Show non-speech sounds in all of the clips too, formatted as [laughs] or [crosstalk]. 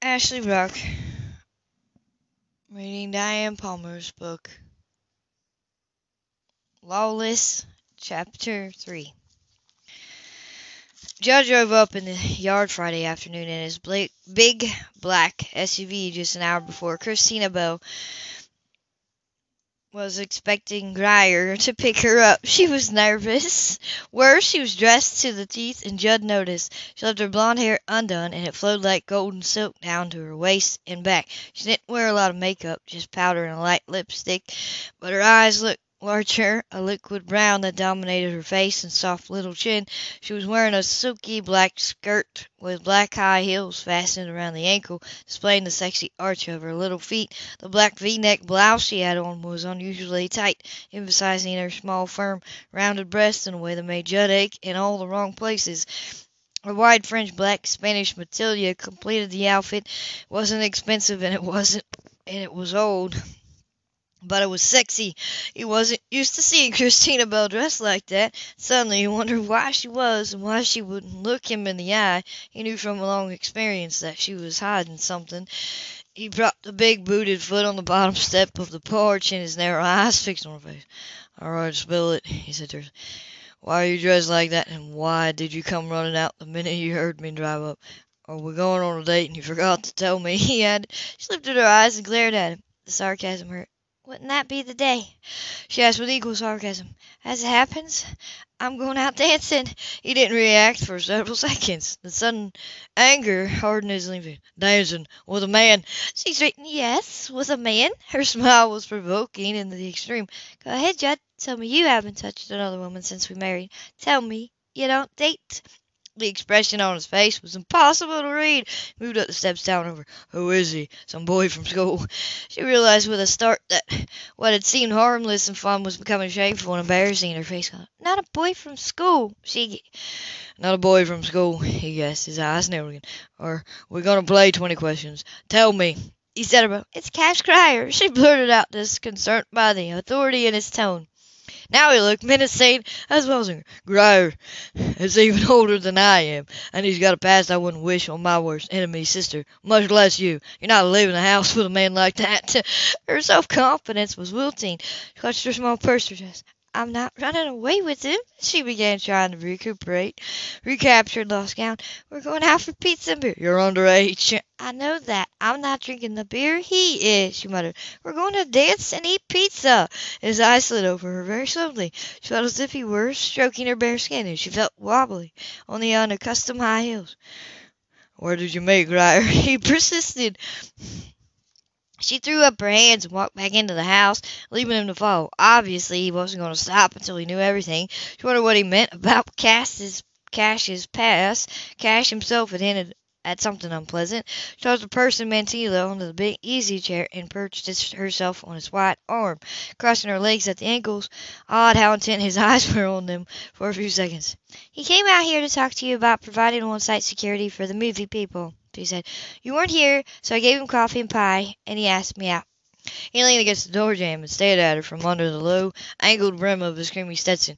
Ashley Brock, reading Diana Palmer's book, Lawless, Chapter 3. Joe drove up in the yard Friday afternoon in his big black SUV just an hour before Christina Bell was expecting Grier to pick her up. She was nervous. Worse, she was dressed to the teeth, and Judd noticed. She left her blonde hair undone, and it flowed like golden silk down to her waist and back. She didn't wear a lot of makeup, just powder and a light lipstick, but her eyes looked larger, a liquid brown that dominated her face and soft little chin. She was wearing a silky black skirt with black high heels fastened around the ankle, displaying the sexy arch of her little feet. The black V-neck blouse she had on was unusually tight, emphasizing her small, firm, rounded breasts in a way that made Judd ache in all the wrong places. Her wide fringed black Spanish mantilla completed the outfit. It wasn't expensive and it wasn't and it was old. [laughs] But it was sexy. He wasn't used to seeing [laughs] Christina Bell dressed like that. Suddenly he wondered why she was and why she wouldn't look him in the eye. He knew from long experience that she was hiding something. He dropped a big booted foot on the bottom [laughs] step of the porch and his narrow eyes fixed on her face. All right, spill it, he said her. Why are you dressed like that, and why did you come running out the minute you heard me drive up? Are we going on a date and you forgot to tell me? [laughs] He added. She lifted her eyes and glared at him. The sarcasm hurt. Wouldn't that be the day? She asked with equal sarcasm. As it happens, I'm going out [laughs] dancing. He didn't react for several seconds. The sudden anger hardened his lean. Dancing with a man. She straightened. Yes, with a man. Her smile was provoking in the extreme. Go ahead, Judd. Tell me you haven't touched another woman since we married. Tell me you don't date. The expression on his face was impossible to read. He moved up the steps down over. Who is he? Some boy from school. She realized with a start that what had seemed harmless and fun was becoming shameful and embarrassing. in Her face Not a boy from school. She Not a boy from school, he guessed, his eyes narrowing. Are we're gonna play twenty questions? Tell me. He said about It's Cash Grier. She blurted out, disconcerted by the authority in his tone. Now he looked menacing as well as Grier is even older than I am, and he's got a past I wouldn't wish on my worst enemy's sister, much less you. You're not leaving the house with a man like that. [laughs] Her self-confidence was wilting. She clutched her small purse to chest. I'm not running away with him, she began trying to recuperate. recapture lost gown. We're going out for pizza and beer. You're underage. I know that. I'm not drinking the beer. He is, she muttered. We're going to dance and eat pizza. His eyes slid over her very slowly. She felt as if he were stroking her bare skin, and she felt wobbly on the unaccustomed high heels. Where did you meet, Grier? [laughs] He persisted. She threw up her hands and walked back into the house, leaving him to follow. Obviously, he wasn't going to stop until he knew everything. She wondered what he meant about [laughs] Cash's, Cash's past. Cash himself had hinted at something unpleasant. She tossed the purse and mantilla onto the big easy chair and perched herself on his white arm, crossing her legs at the ankles. Odd how intent his [laughs] eyes were on them for a few seconds. He came out here to talk to you about providing on-site security for the movie people she said. You weren't here, so I gave him coffee and pie, and he asked me out. He leaned against the door jamb and stared at her from under the low, angled brim of his creamy Stetson.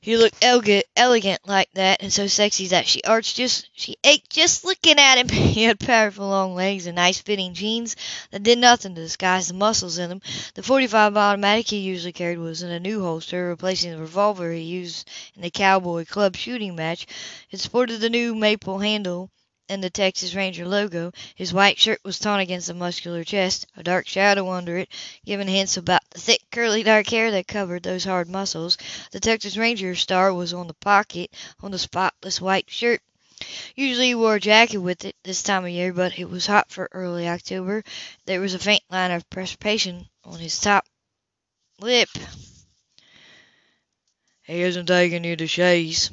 He looked elegant, elegant like that, and so sexy that she arched just, she ached just looking at him. [laughs] He had powerful long legs and nice fitting jeans that did nothing to disguise the muscles in them. The 45 automatic he usually carried was in a new holster, replacing the revolver he used in the cowboy club shooting match. It sported the new maple handle and the Texas Ranger logo. His white shirt was torn against the muscular chest, a dark shadow under it, giving hints about the thick, curly dark hair that covered those hard muscles. The Texas Ranger star was on the pocket on the spotless white shirt. Usually he wore a jacket with it this time of year, but it was hot for early October. There was a faint line of perspiration on his top lip. He isn't taking you to Shea's,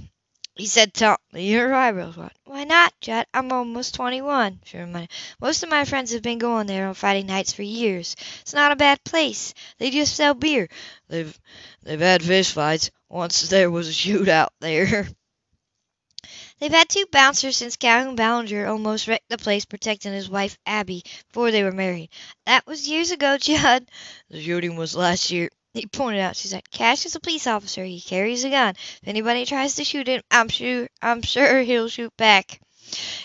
he said tautly, her eyebrows wide. Why not, Judd? I'm almost twenty-one, she reminded. Most of my friends have been going there on Friday nights for years. It's not a bad place. They just sell beer. They've they've had fist fights. Once there was a shootout there. [laughs] They've had two bouncers since Calhoun Ballinger almost wrecked the place protecting his wife Abby before they were married. That was years ago, Judd. The shooting was last year. He pointed out. She said, "Cash is a police officer. He carries a gun. If anybody tries to shoot him, I'm sure I'm sure [laughs] he'll shoot back."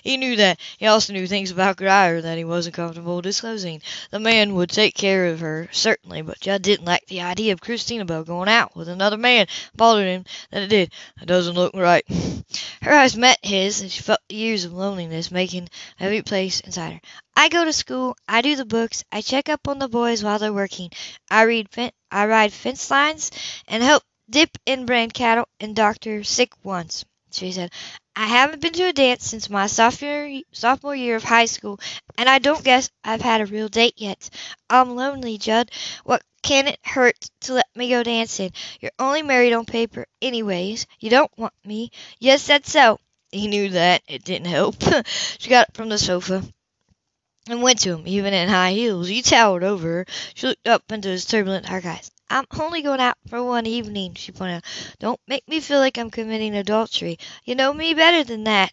He knew that. He also knew things about Grier that he wasn't comfortable disclosing. The man would take care of her, certainly, but Judd didn't like the idea of Christina Bell going out with another man. It bothered him that it did. That doesn't look right. Her eyes met his, and she felt the years of loneliness making a place inside her. I go to school, I do the books, I check up on the boys while they're working, I read I ride fence lines, and help dip in brand cattle and doctor sick ones. She said, I haven't been to a dance since my sophomore sophomore year of high school, and I don't guess I've had a real date yet. I'm lonely, Judd. What can it hurt to let me go dancing? You're only married on paper, anyways. You don't want me. Yes, that's so. He knew that. It didn't help. [laughs] she got up from the sofa and went to him, even in high heels. He towered over her. She looked up into his turbulent dark eyes. I'm only going out for one evening, she pointed out. Don't make me feel like I'm committing adultery. You know me better than that.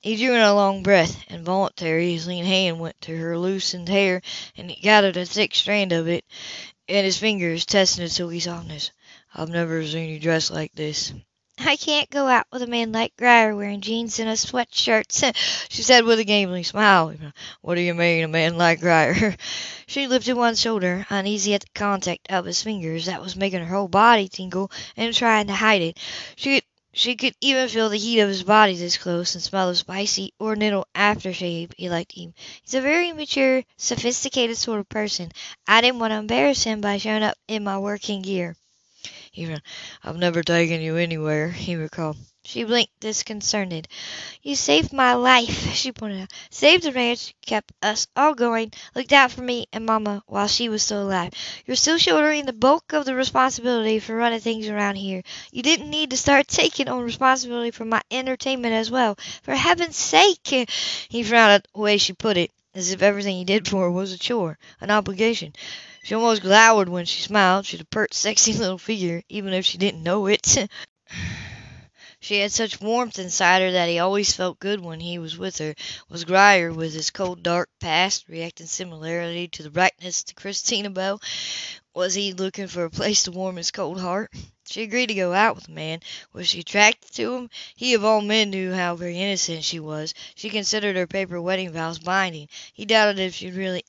he drew in a long breath. Involuntarily, his lean hand went to her loosened hair, and he gathered a thick strand of it in his fingers, testing its silky softness. I've never seen you dressed like this. I can't go out with a man like Grier wearing jeans and a sweatshirt, [laughs] she said with a gamely smile. What do you mean, a man like Grier? [laughs] She lifted one shoulder, uneasy at the contact of his fingers that was making her whole body tingle, and trying to hide it. She she could even feel the heat of his body this close, and smell the spicy Oriental aftershave he liked him. He's a very mature, sophisticated sort of person. I didn't want to embarrass him by showing up in my working gear. Even I've never taken you anywhere, he recalled. She blinked disconcerted. You saved my life, she pointed out. Saved the ranch, kept us all going, looked out for me and Mama while she was still alive. You're still shouldering the bulk of the responsibility for running things around here. You didn't need to start taking on responsibility for my entertainment as well. For heaven's sake! Eh, he frowned at the way she put it, as if everything he did for her was a chore, an obligation. She almost glowered when she smiled. She'd a pert, sexy little figure, even if she didn't know it. [sighs] she had such warmth inside her that he always felt good when he was with her. Was Grier, with his cold, dark past, reacting similarly to the brightness to Christina Bell? Was he looking for a place to warm his cold heart? She agreed to go out with the man. Was she attracted to him? He of all men knew how very innocent she was. She considered her paper wedding vows binding. He doubted if she'd really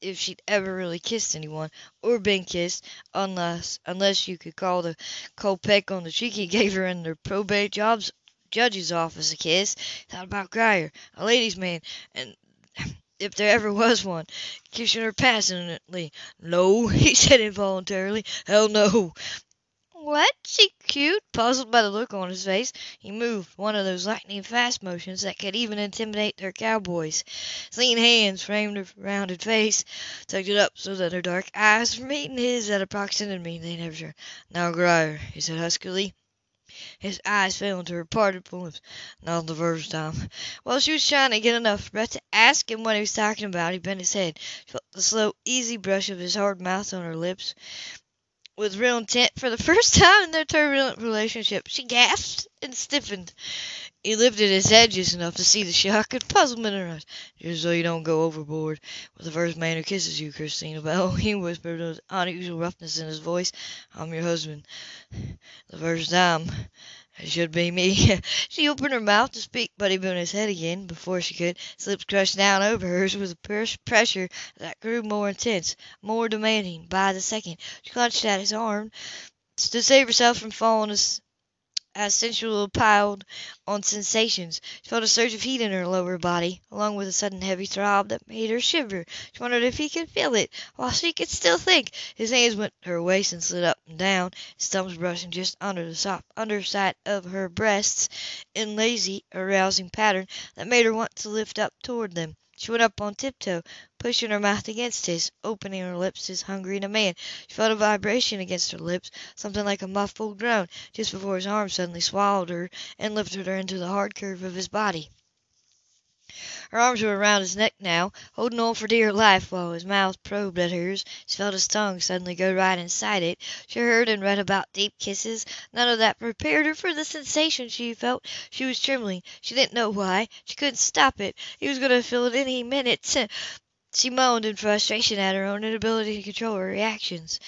if she'd ever really kissed anyone, or been kissed, unless unless you could call the cold peck on the cheek he [laughs] gave her in the probate jobs judge's office a kiss. Thought about Grier, a ladies' man, and [laughs] if there ever was one, kissing her passionately. No, [laughs] he said involuntarily. Hell no. She cute? Puzzled by the look on his face, he moved one of those lightning fast motions that could even intimidate their cowboys. His lean hands framed her rounded face, tucked it up so that her dark eyes were meeting his at a proximity they never. Now, Grier, he said huskily. His eyes fell into her parted lips. Not the first time. While she was trying to get enough breath to ask him what he was talking about, he bent his head. Felt the slow, easy brush of his hard mouth on her lips with real intent for the first [laughs] time in their turbulent relationship. She gasped and stiffened. He lifted his head just enough to see the shock and puzzlement in her eyes. Just so you don't go overboard with the first man who kisses you, Christina Bell, [laughs] he whispered with unusual roughness in his voice. I'm your husband. The first time. It should be me. [laughs] she opened her mouth to speak, but he bent his head again before she could. His lips crushed down over hers with a pressure that grew more intense, more demanding by the second. She clutched at his arm to save herself from falling as sensual piled on sensations. She felt a surge of heat in her lower body, along with a sudden heavy throb that made her shiver. She wondered if he could feel it, while she could still think. His hands went her waist and slid up and down, his thumbs brushing just under the soft underside of her breasts in lazy, arousing pattern that made her want to lift up toward them. She went up on tiptoe, pushing her mouth against his, opening her lips as hungry demand. She felt a vibration against her lips, something like a muffled groan, just before his arm suddenly swallowed her and lifted her into the hard curve of his body. Her arms were around his neck now, holding on for dear life while his mouth probed at hers. She felt his tongue suddenly go right inside it. She heard and read about deep kisses. None of that prepared her for the sensation she felt. She was trembling. She didn't know why. She couldn't stop it. He was going to feel it any minute. [laughs] She moaned in frustration at her own inability to control her reactions.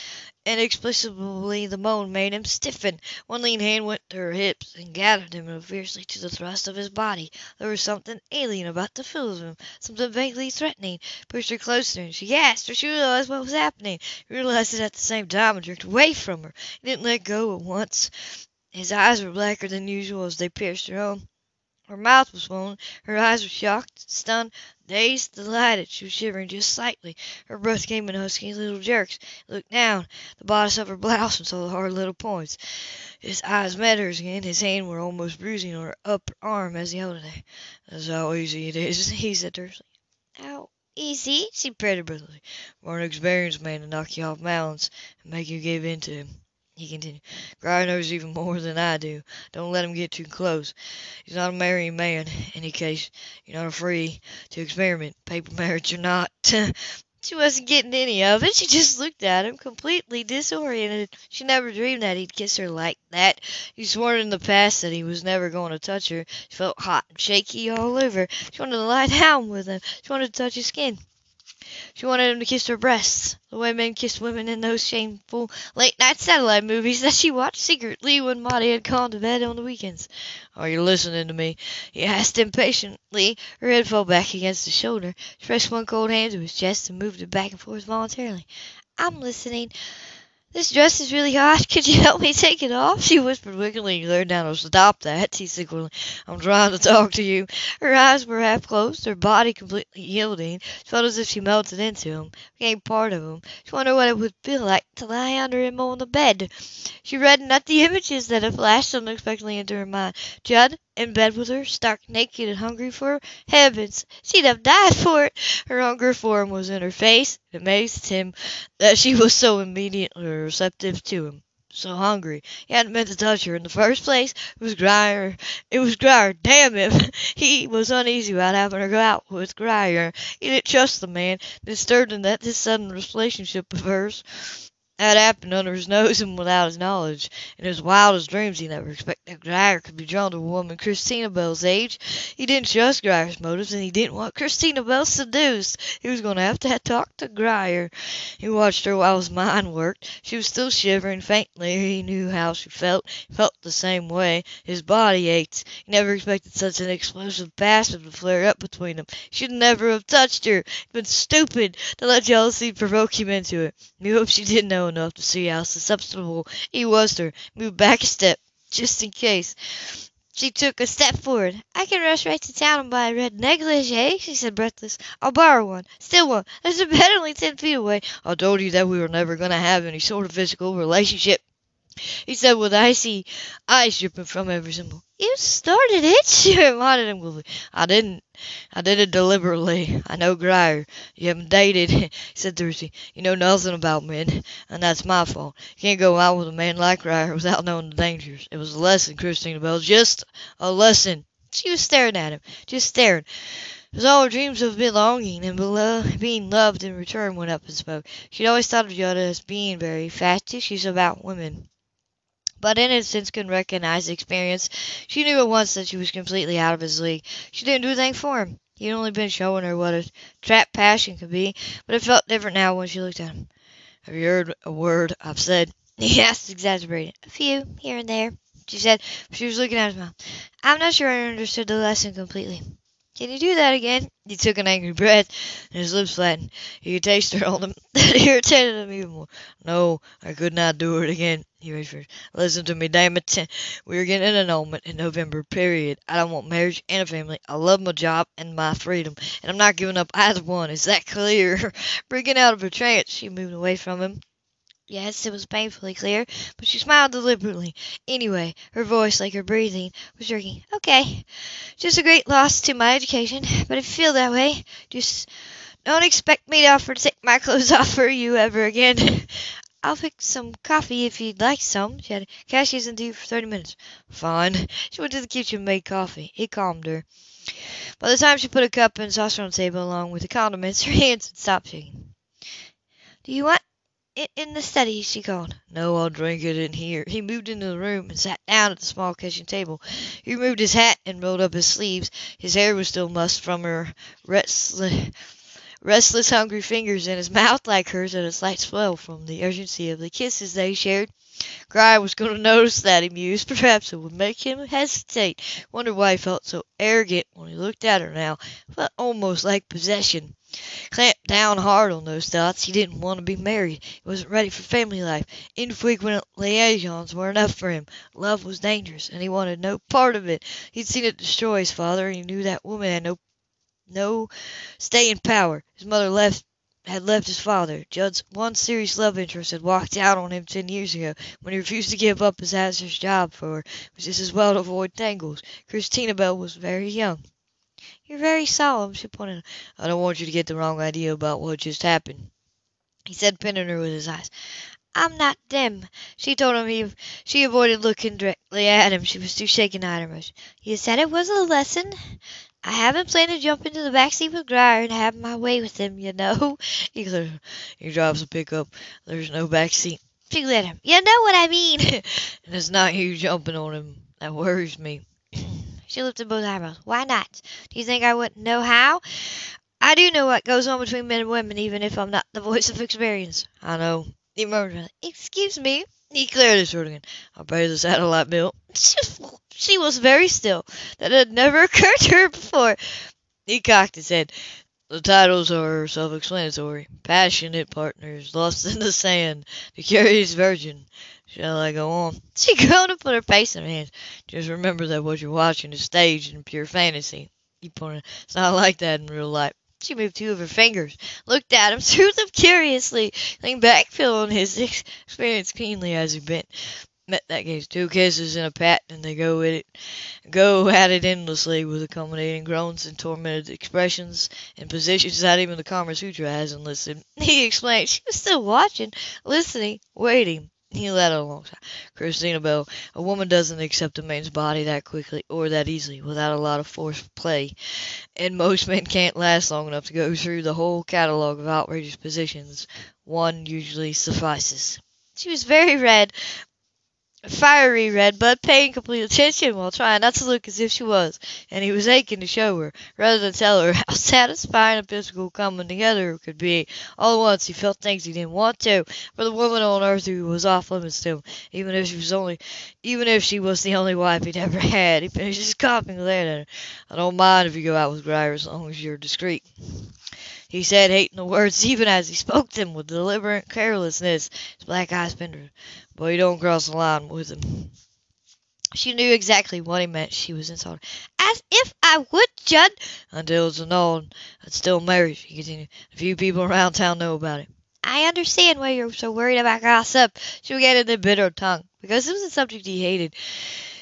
Inexplicably the moan made him stiffen. One lean hand went to her hips and gathered him fiercely to the thrust of his body. There was something alien about the feel of him, something vaguely threatening. He pushed her closer and she gasped, for she realized what was happening. He realized it at the same time and jerked away from her. He didn't let go at once. His eyes were blacker than usual as they pierced her own. Her mouth was swollen, her eyes were shocked, stunned, dazed, delighted. She was shivering just slightly. Her breath came in husky little jerks. He looked down the bodice of her blouse and saw the hard little points. His eyes met hers again. His hands were almost bruising on her upper arm as he held it. "That's how easy it is," [laughs] he said tersely. "How easy?" she parroted breathlessly. "For an experienced man to knock you off balance and make you give in to him," he continued. "Grier knows even more than I do. Don't let him get too close. He's not a marrying man. In any case, you're not free to experiment, paper marriage or not." [laughs] She wasn't getting any of it. She just looked at him, completely disoriented. She never dreamed that he'd kiss her like that. He'd sworn in the past that he was never going to touch her. She felt hot and shaky all over. She wanted to lie down with him. She wanted to touch his skin. She wanted him to kiss her breasts, the way men kiss women in those shameful late night satellite movies that she watched secretly when Maudie had gone to bed on the weekends. "Are you listening to me?" he asked impatiently. Her head fell back against his shoulder. She pressed one cold hand to his chest and moved it back and forth voluntarily. "I'm listening. This dress is really hot. Could you help me take it off?" she whispered wickedly. Down. "Oh, stop that!" he said. "I'm trying to talk to you." Her eyes were half closed, her body completely yielding. She felt as if she melted into him, became part of him. She wondered what it would feel like to lie under him on the bed. She reddened at the images that had flashed unexpectedly into her mind. Judd in bed with her, stark naked and hungry for her. Heavens! She'd have died for it. Her hunger for him was in her face. It amazed him that she was so immediately receptive to him. So hungry. He hadn't meant to touch her in the first place. It was Grier. It was Grier. Damn him! [laughs] He was uneasy about having her go out with Grier. He didn't trust the man. Disturbed him that this sudden relationship of hers had happened under his nose and without his knowledge. In his wildest dreams he never expected Grier could be drawn to a woman Christina Bell's age. He didn't trust Grier's motives, and he didn't want Christina Bell seduced. He was going to have to talk to Grier. He watched her while his mind worked. She was still shivering faintly. He knew how she felt. He felt the same way. His body ached. He never expected such an explosive passion to flare up between them. He should never have touched her. He'd been stupid to let jealousy provoke him into it. He hoped she didn't know enough to see how susceptible he was to her. Moved back a step, just in case. She took a step forward. "I can rush right to town and buy a red negligee," she said breathless. "I'll borrow one. Steal one. There's a bed only ten feet away." "I told you that we were never going to have any sort of physical relationship," he said with icy eyes dripping from every symbol. "You started it," [laughs] she reminded him coolly. "I didn't. I did it deliberately. I know Grier. You haven't dated," [laughs] said tersely. "You know nothing about men, and that's my fault. You can't go out with a man like Grier without knowing the dangers. It was a lesson, Christina Bell, just a lesson." She was staring at him, just staring. As all her dreams of belonging and being loved in return went up in smoke. She had always thought of Judd as being very facetious about women but in instance couldn't recognize experience. She knew at once that she was completely out of his league. She didn't do a thing for him. He'd only been showing her what a trap passion could be, but it felt different now when she looked at him. Have you heard a word I've said? [laughs] He asked, exaggerating. A few, here and there, she said. She was looking at his mouth. I'm not sure I understood the lesson completely. Can you do that again? He took an angry breath, and his lips flattened. He could taste her on them. That irritated him even more. No, I could not do it again. He whispered. Listen to me, damn it. We are getting an annulment in November, period. I don't want marriage and a family. I love my job and my freedom, and I'm not giving up either one. Is that clear? [laughs] Breaking out of her trance, she moved away from him. Yes, it was painfully clear, but she smiled deliberately. Anyway, her voice, like her breathing, was jerking. Okay, just a great loss to my education, but you feel that way, just don't expect me to offer to take my [laughs] clothes off for you ever again. [laughs] I'll fix some coffee if you'd like some, she had Cash isn't due for thirty minutes. Fine. She went to the kitchen and made coffee. It calmed her. By the time she put a cup and saucer on the table along with the condiments, her hands had stopped shaking. Do you want in the study, she called. No, I'll drink it in here. He moved into the room and sat down at the small kitchen table. He removed his hat and rolled up his sleeves. His hair was still mussed from her restless restless, hungry fingers and his mouth like hers, had a slight swell from the urgency of the kisses they shared. Grier was going to notice that, he mused. Perhaps it would make him hesitate. Wondered why he felt so arrogant when he looked at her now. Felt almost like possession. Clamped down hard on those thoughts. He didn't want to be married. He wasn't ready for family life. Infrequent liaisons were enough for him. Love was dangerous, and he wanted no part of it. He'd seen it destroy his father, and he knew that woman had no no staying power. His mother left had left his father. Judd's one serious love interest had walked out on him ten years ago when he refused to give up his hazardous job for her. It was just as well to avoid tangles. Christina Bell was very young. You're very solemn, she pointed out. I don't want you to get the wrong idea about what just happened. He said, pinning her with his eyes. I'm not them. She told him he, she avoided looking directly at him. She was too shaken out of emotion. You said it was a lesson. I haven't planned to jump into the back seat with Grier and have my way with him, you know. [laughs] He cleared. He drives a pickup. There's no back seat. She let him. You know what I mean. [laughs] and it's not you jumping on him that worries me. She lifted both eyebrows. Why not? Do you think I wouldn't know how? I do know what goes on between men and women, even if I'm not the voice of experience. I know. He murmured. Excuse me. He cleared his throat again. I'll pay the satellite bill. [laughs] She was very still. That had never occurred to her before. He cocked his head. The titles are self-explanatory. Passionate partners, lost in the sand, the curious virgin. Shall I go on? [laughs] She groaned and put her face in her hands. Just remember that what you're watching is staged in pure fantasy. He pointed. It's not like that in real life. She moved two of her fingers, looked at him, [laughs] threw them curiously, leaned back, feeling his [laughs] experience keenly as he bent met that gaze. Two kisses and a pat, and they go at it, go at it endlessly with accommodating groans and tormented expressions and positions that even the Kama Sutra hasn't listed. He explained. She was still watching, listening, waiting. He led her alongside. Christina Bell, a woman doesn't accept a man's body that quickly or that easily without a lot of forced play, and most men can't last long enough to go through the whole catalogue of outrageous positions. One usually suffices. She was very red, fiery red, but paying complete attention while trying not to look as if she was, and he was aching to show her, rather than tell her, [laughs] how satisfying a physical coming together could be. All at once he felt things he didn't want to, for the woman on earth who was off limits to him, even if she was only, even if she was the only wife he'd ever [laughs] had. He finished his glared at. I don't mind if you go out with Grier as long as you're discreet he said, hating the words [laughs] even as he spoke them with deliberate carelessness. His black eyes pinned Boy, you don't cross the line with him. She knew exactly what he meant. She was insulted. As if I would, Judd. Until it's annulled and still married, he continued. A few people around town know about it. I understand why you're so worried about gossip. She began in a bitter tongue, because it was a subject he hated.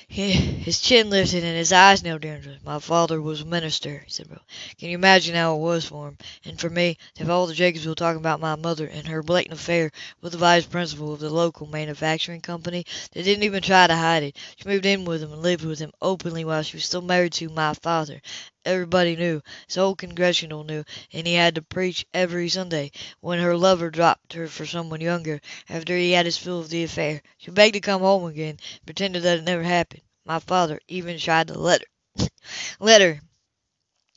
His chin lifted and his eyes narrowed. My father was a minister, he said. Can you imagine how it was for him? And for me, to have all the Jacobsville talking about my mother and her blatant affair with the vice principal of the local manufacturing company. They didn't even try to hide it. She moved in with him and lived with him openly while she was still married to my father. Everybody knew. His whole congregational knew, and he had to preach every Sunday. When her lover dropped her for someone younger, after he had his fill of the affair, she begged to come home again, pretended that it never happened. My father even tried to let her. [laughs] let her.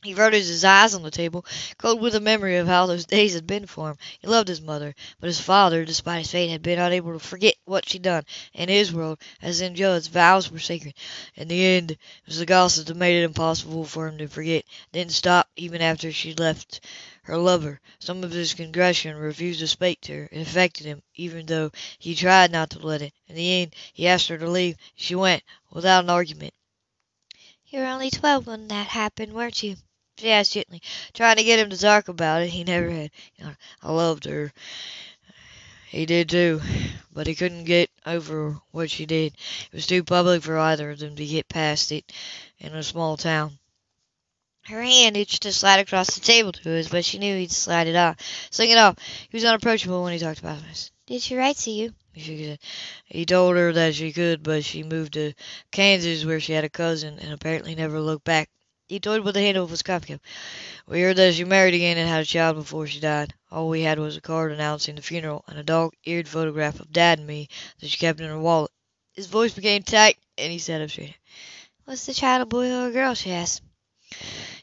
He averted his eyes on the table, cold with the memory of how those days had been for him. He loved his mother, but his father, despite his fate, had been unable to forget what she'd done. In his world, as in Judd's, vows were sacred. In the end, it was the gossip that made it impossible for him to forget. It didn't stop even after she'd left her lover. Some of his congregation refused to speak to her. It affected him, even though he tried not to let it. In the end, he asked her to leave. She went, without an argument. You were only twelve when that happened, weren't you? She asked gently, trying to get him to talk about it. He never had. You know, I loved her. He did too, but he couldn't get over what she did. It was too public for either of them to get past it in a small town. Her hand itched to slide across the table to his, but she knew he'd slide it off. Sling it off. He was unapproachable when he talked about this. Did she write to you? He told her that she could, but she moved to Kansas where she had a cousin and apparently never looked back. He toyed with the handle of his coffee cup. We heard that she married again and had a child before she died. All we had was a card announcing the funeral and a dog-eared photograph of Dad and me that she kept in her wallet. His voice became tight, and he sat up straight. Was the child a boy or a girl? she asked.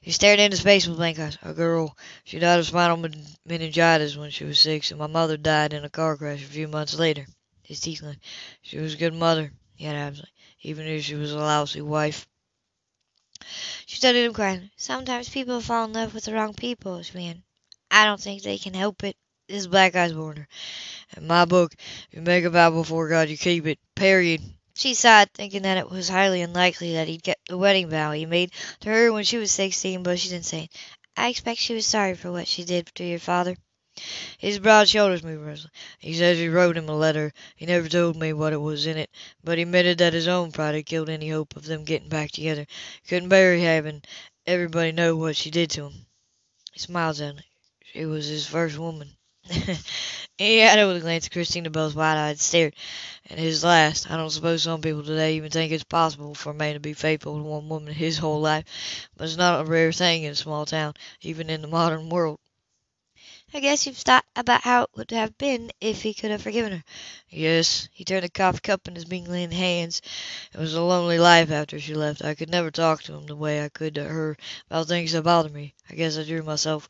He stared into space with blank eyes. A girl. She died of spinal meningitis when she was six, and my mother died in a car crash a few months later. His teeth clinked. She was a good mother, yet absent, even if she was a lousy wife. She studied him quietly. Sometimes people fall in love with the wrong people, she began. I don't think they can help it. His black eyes warned her. In my book, you make a vow before God, you keep it. Period. She sighed, thinking that it was highly unlikely that he'd get the wedding vow he made to her when she was sixteen, but she didn't say it. I expect she was sorry for what she did to your father. His broad shoulders moved restlessly. He says he wrote him a letter. He never told me what it was in it, but he admitted that his own pride had killed any hope of them getting back together. Couldn't bear having everybody know what she did to him. He smiled sadly. She was his first woman. [laughs] he added with a glance at Christina Bell's wide-eyed stare. And his last. I don't suppose some people today even think it's possible for a man to be faithful to one woman his whole life, but it's not a rare thing in a small town, even in the modern world. I guess you've thought about how it would have been if he could have forgiven her. Yes, he turned the coffee cup in his mingling hands. It was a lonely life after she left. I could never talk to him the way I could to her about things that bothered me. I guess I drew myself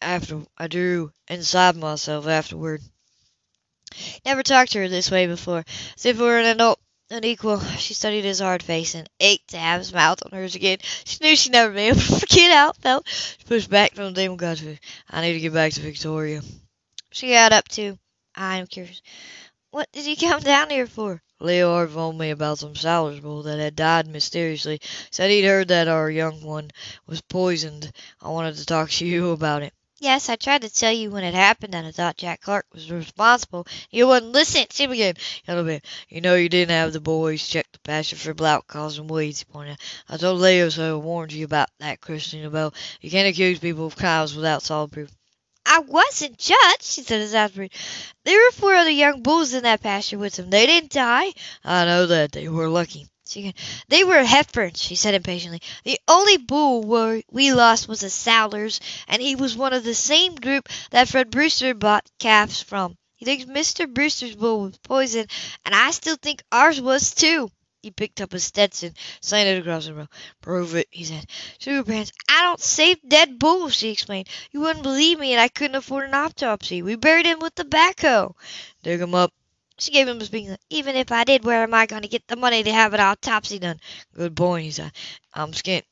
after I drew inside myself afterward. Never talked to her this way before, as if it were an adult unequal. She studied his hard face and ached to have his mouth on hers again. She knew she'd never be able to forget how it felt. She pushed back from the demon godfish. I need to get back to Victoria. She got up too. I'm curious. What did you come down here for? Leo told me about some sailor's bull that had died mysteriously. Said he'd heard that our young one was poisoned. I wanted to talk to you about it. Yes, I tried to tell you when it happened and I thought Jack Clark was responsible. You wouldn't listen. See me again. You know you didn't have the boys check the pasture for blout causing weeds, pointed out. I told Leo so I warned you about that, Christina Bell. You can't accuse people of crimes without solid proof. I wasn't judged, she said exasperated. There were four other young bulls in that pasture with them. They didn't die. I know that. They were lucky. They were Hepburns, she said impatiently. The only bull we lost was a Salers, and he was one of the same group that Fred Brewster bought calves from. He thinks Mr. Brewster's bull was poisoned, and I still think ours was too. He picked up a Stetson, slanted it across the room. Prove it, he said. Sugar Pants, I don't save dead bulls, she explained. You wouldn't believe me, and I couldn't afford an autopsy. We buried him with the backhoe. Dig him up, she gave him a speaking. Even if I did, where am I going to get the money to have an autopsy done? Good boy, he said. I'm skint.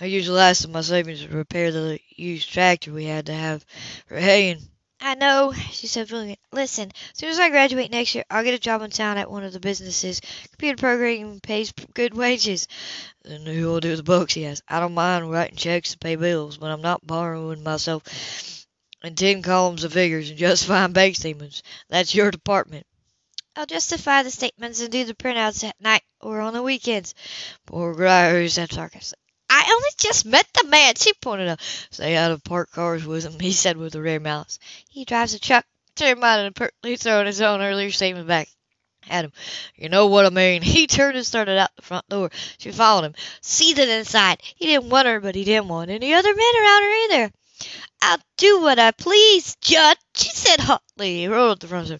I used the last of my savings to repair the used tractor we had to have for haying. I know, she said feeling it. Listen, as soon as I graduate next year, I'll get a job in town at one of the businesses. Computer programming pays good wages. Then who will do the books, he asked. I don't mind writing checks to pay bills, but I'm not borrowing myself in ten columns of figures and justifying [laughs] bank statements. That's your department. I'll justify the statements and do the printouts at night or on the weekends. Poor Grier said sarcastically. I only just met the man, she pointed out. Stay out of parked cars with him, he said with a rare malice. He drives a truck. Tim might have pertly thrown his own earlier statement back at him. You know what I mean. He turned and started out the front door. She followed him, seething inside. He didn't want her, but he didn't want any other men around her either. I'll do what I please, Judd, she said hotly. He rolled up the front door.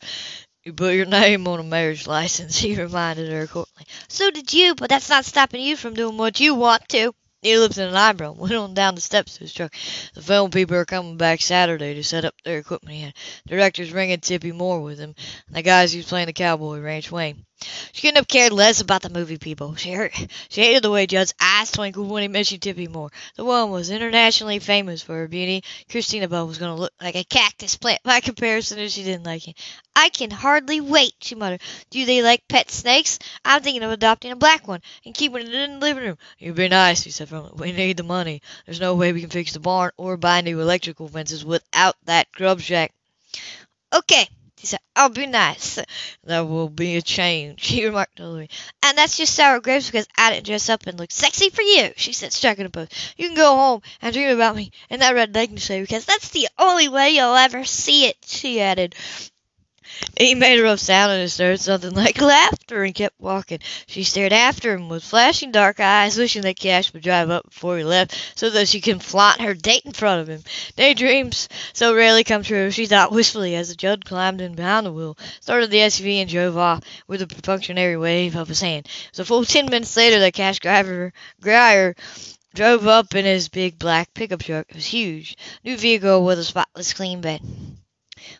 You put your name on a marriage license, [laughs] he reminded her coldly. So did you, but that's not stopping you from doing what you want to. He lifted an eyebrow and went on down the steps to his truck. The film people are coming back Saturday to set up their equipment again. The director's bringing Tippy Moore with him, and the guys who's playing the cowboy, Rance Wayne. She couldn't have cared less about the movie people. She heard, she hated the way Judd's eyes twinkled when he mentioned Tippy Moore. The woman was internationally famous for her beauty. Christina Bell was going to look like a cactus plant by comparison if she didn't like him. I can hardly wait, she muttered. Do they like pet snakes? I'm thinking of adopting a black one and keeping it in the living room. You'd be nice, he said firmly. We need the money. There's no way we can fix the barn or buy new electrical fences without that grub shack. Okay, he said, I'll be nice. That will be a change, [laughs] he remarked to And that's just sour grapes because I didn't dress up and look sexy for you, she said, striking a pose. You can go home and dream about me in that red legging lake because that's the only way you'll ever see it, she added. He made a rough sound and stirred something like [laughs] laughter and kept walking. She stared after him with flashing dark eyes, wishing that Cash would drive up before he left so that she could flaunt her date in front of him. Daydreams so rarely come true, she thought wistfully as Judd climbed in behind the wheel, started the SUV, and drove off with a perfunctory wave of his hand. It was a full ten minutes later that Cash driver Grier drove up in his big black pickup truck. It was huge. New vehicle with a spotless clean bed.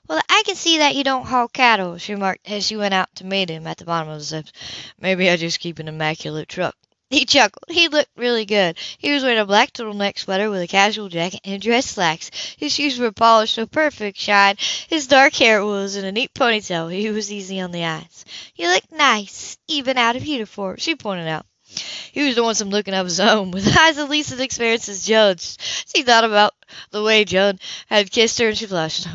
Well, I can see that you don't haul cattle, she remarked as she went out to meet him at the bottom of the steps. Maybe I just keep an immaculate truck. He chuckled. He looked really good. He was wearing a black turtleneck sweater with a casual jacket and dress slacks. His shoes were polished to a perfect shine. His dark hair was in a neat ponytail. He was easy on the eyes. You look nice, even out of uniform, she pointed out. He was doing some looking of his own, with [laughs] eyes at least as experienced as Judd's. She thought about the way Judd had kissed her, and she flushed.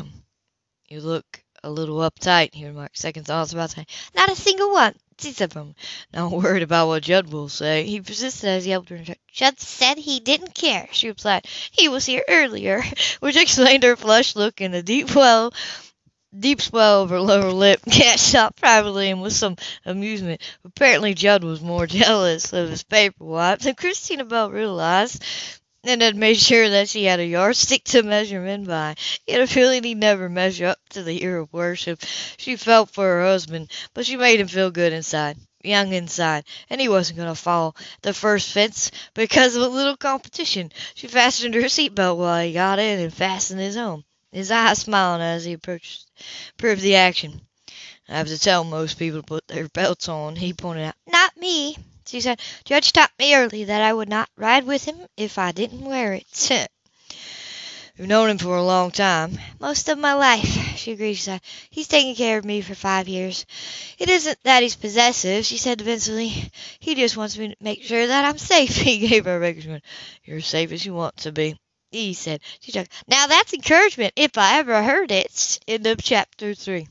You look a little uptight, he remarked. Second thoughts about time. Not a single one, she said from Not worried about what Judd will say. He persisted as he helped her. Judd said he didn't care, she replied. He was here earlier, [laughs] which explained her flushed look and the deep well deep swell of her lower lip. [laughs] Cat stopped privately and with some amusement. Apparently Judd was more [laughs] jealous of his paper wife than Christina Bell realized and had made sure that she had a yardstick to measure men by. Yet a feeling he'd never measure up to the year of worship. She felt for her husband, but she made him feel good inside, young inside, and he wasn't going to fall the first fence because of a little competition. She fastened her seatbelt while he got in and fastened his own. His eyes smiling as he approached, proved the action. I have to tell most people to put their belts on, he pointed out. Not me, she said. Judd taught me early that I would not ride with him if I didn't wear it. [laughs] You've known him for a long time. Most of my life, [laughs] she agreed. She said, He's taken care of me for five years. It isn't that he's possessive, she said defensively. [laughs] He just wants me to make sure that I'm safe. He gave her a regular You're as safe as you want to be. He said. She chuckled. Now that's encouragement, if I ever heard it. End of chapter three.